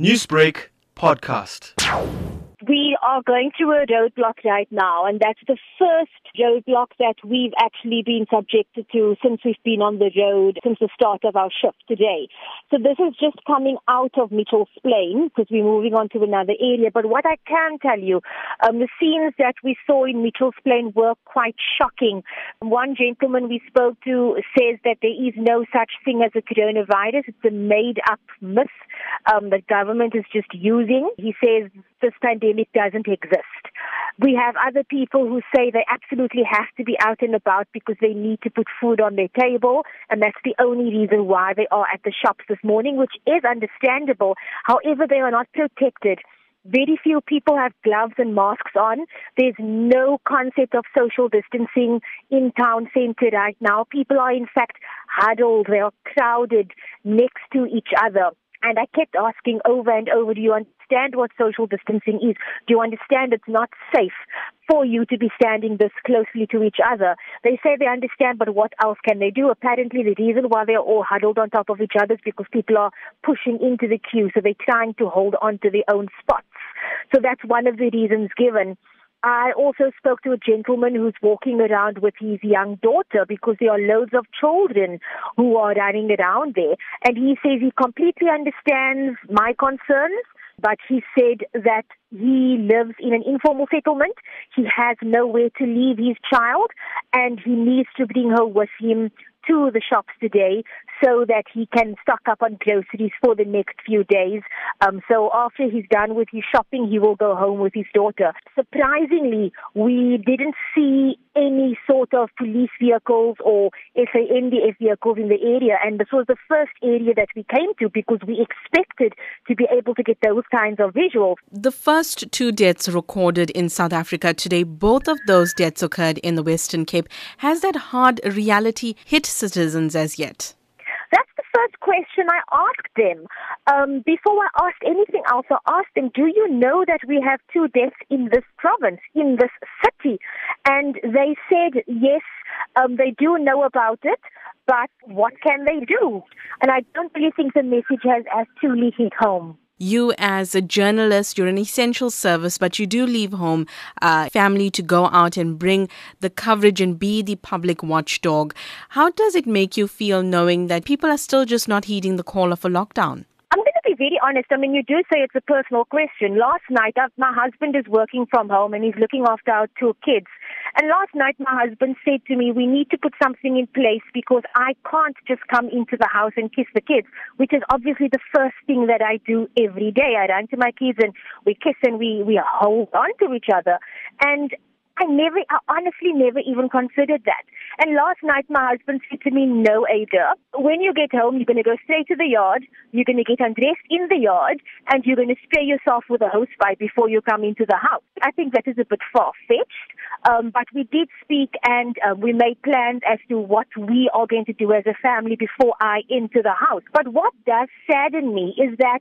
Newsbreak podcast. We are going through a roadblock right now, and that's the first roadblock that we've actually been subjected to since we've been on the road since the start of our shift today. So this is just coming out of Mitchells Plain because we're moving on to another area. But what I can tell you, um, the scenes that we saw in Mitchells Plain were quite shocking. One gentleman we spoke to says that there is no such thing as a coronavirus. It's a made up myth um, government is just using. He says this pandemic doesn't exist. We have other people who say they absolutely have to be out and about because they need to put food on their table, and that's the only reason why they are at the shops this morning, which is understandable. However, they are not protected. Very few people have gloves and masks on. There's no concept of social distancing in town center right now. People are in fact huddled. They are crowded next to each other. And I kept asking over and over, do you understand what social distancing is? Do you understand it's not safe for you to be standing this closely to each other? They say they understand, but what else can they do? Apparently the reason why they're all huddled on top of each other is because people are pushing into the queue, so they're trying to hold on to their own spots. So that's one of the reasons given. I also spoke to a gentleman who's walking around with his young daughter because there are loads of children who are running around there. And he says he completely understands my concerns, but he said that he lives in an informal settlement. He has nowhere to leave his child and he needs to bring her with him to the shops today so that he can stock up on groceries for the next few days. Um, so after he's done with his shopping, he will go home with his daughter. Surprisingly, we didn't see any sort of police vehicles or SANDF vehicles in the area, and this was the first area that we came to because we expected to be able to get those kinds of visuals. The first two deaths recorded in South Africa today, both of those deaths occurred in the Western Cape. Has that hard reality hit citizens as yet? First question I asked them. Um, before I asked anything else, I asked them, Do you know that we have two deaths in this province, in this city? And they said, Yes, um, they do know about it, but what can they do? And I don't really think the message has, actually hit home you as a journalist you're an essential service but you do leave home uh, family to go out and bring the coverage and be the public watchdog how does it make you feel knowing that people are still just not heeding the call of a lockdown I'm gonna be very honest. I mean, you do say it's a personal question. Last night, uh, my husband is working from home and he's looking after our two kids. And last night, my husband said to me, we need to put something in place because I can't just come into the house and kiss the kids, which is obviously the first thing that I do every day. I run to my kids and we kiss and we, we hold on to each other. And I never, I honestly never even considered that. And last night my husband said to me, no, Ada, when you get home, you're going to go straight to the yard, you're going to get undressed in the yard, and you're going to spray yourself with a hosepipe before you come into the house. I think that is a bit far-fetched, um, but we did speak and uh, we made plans as to what we are going to do as a family before I enter the house. But what does sadden me is that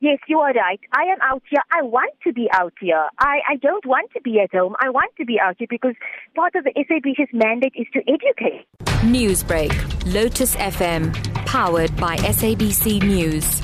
Yes, you are right. I am out here. I want to be out here. I, I don't want to be at home. I want to be out here because part of the SABC's mandate is to educate. Newsbreak, Lotus FM, powered by SABC News.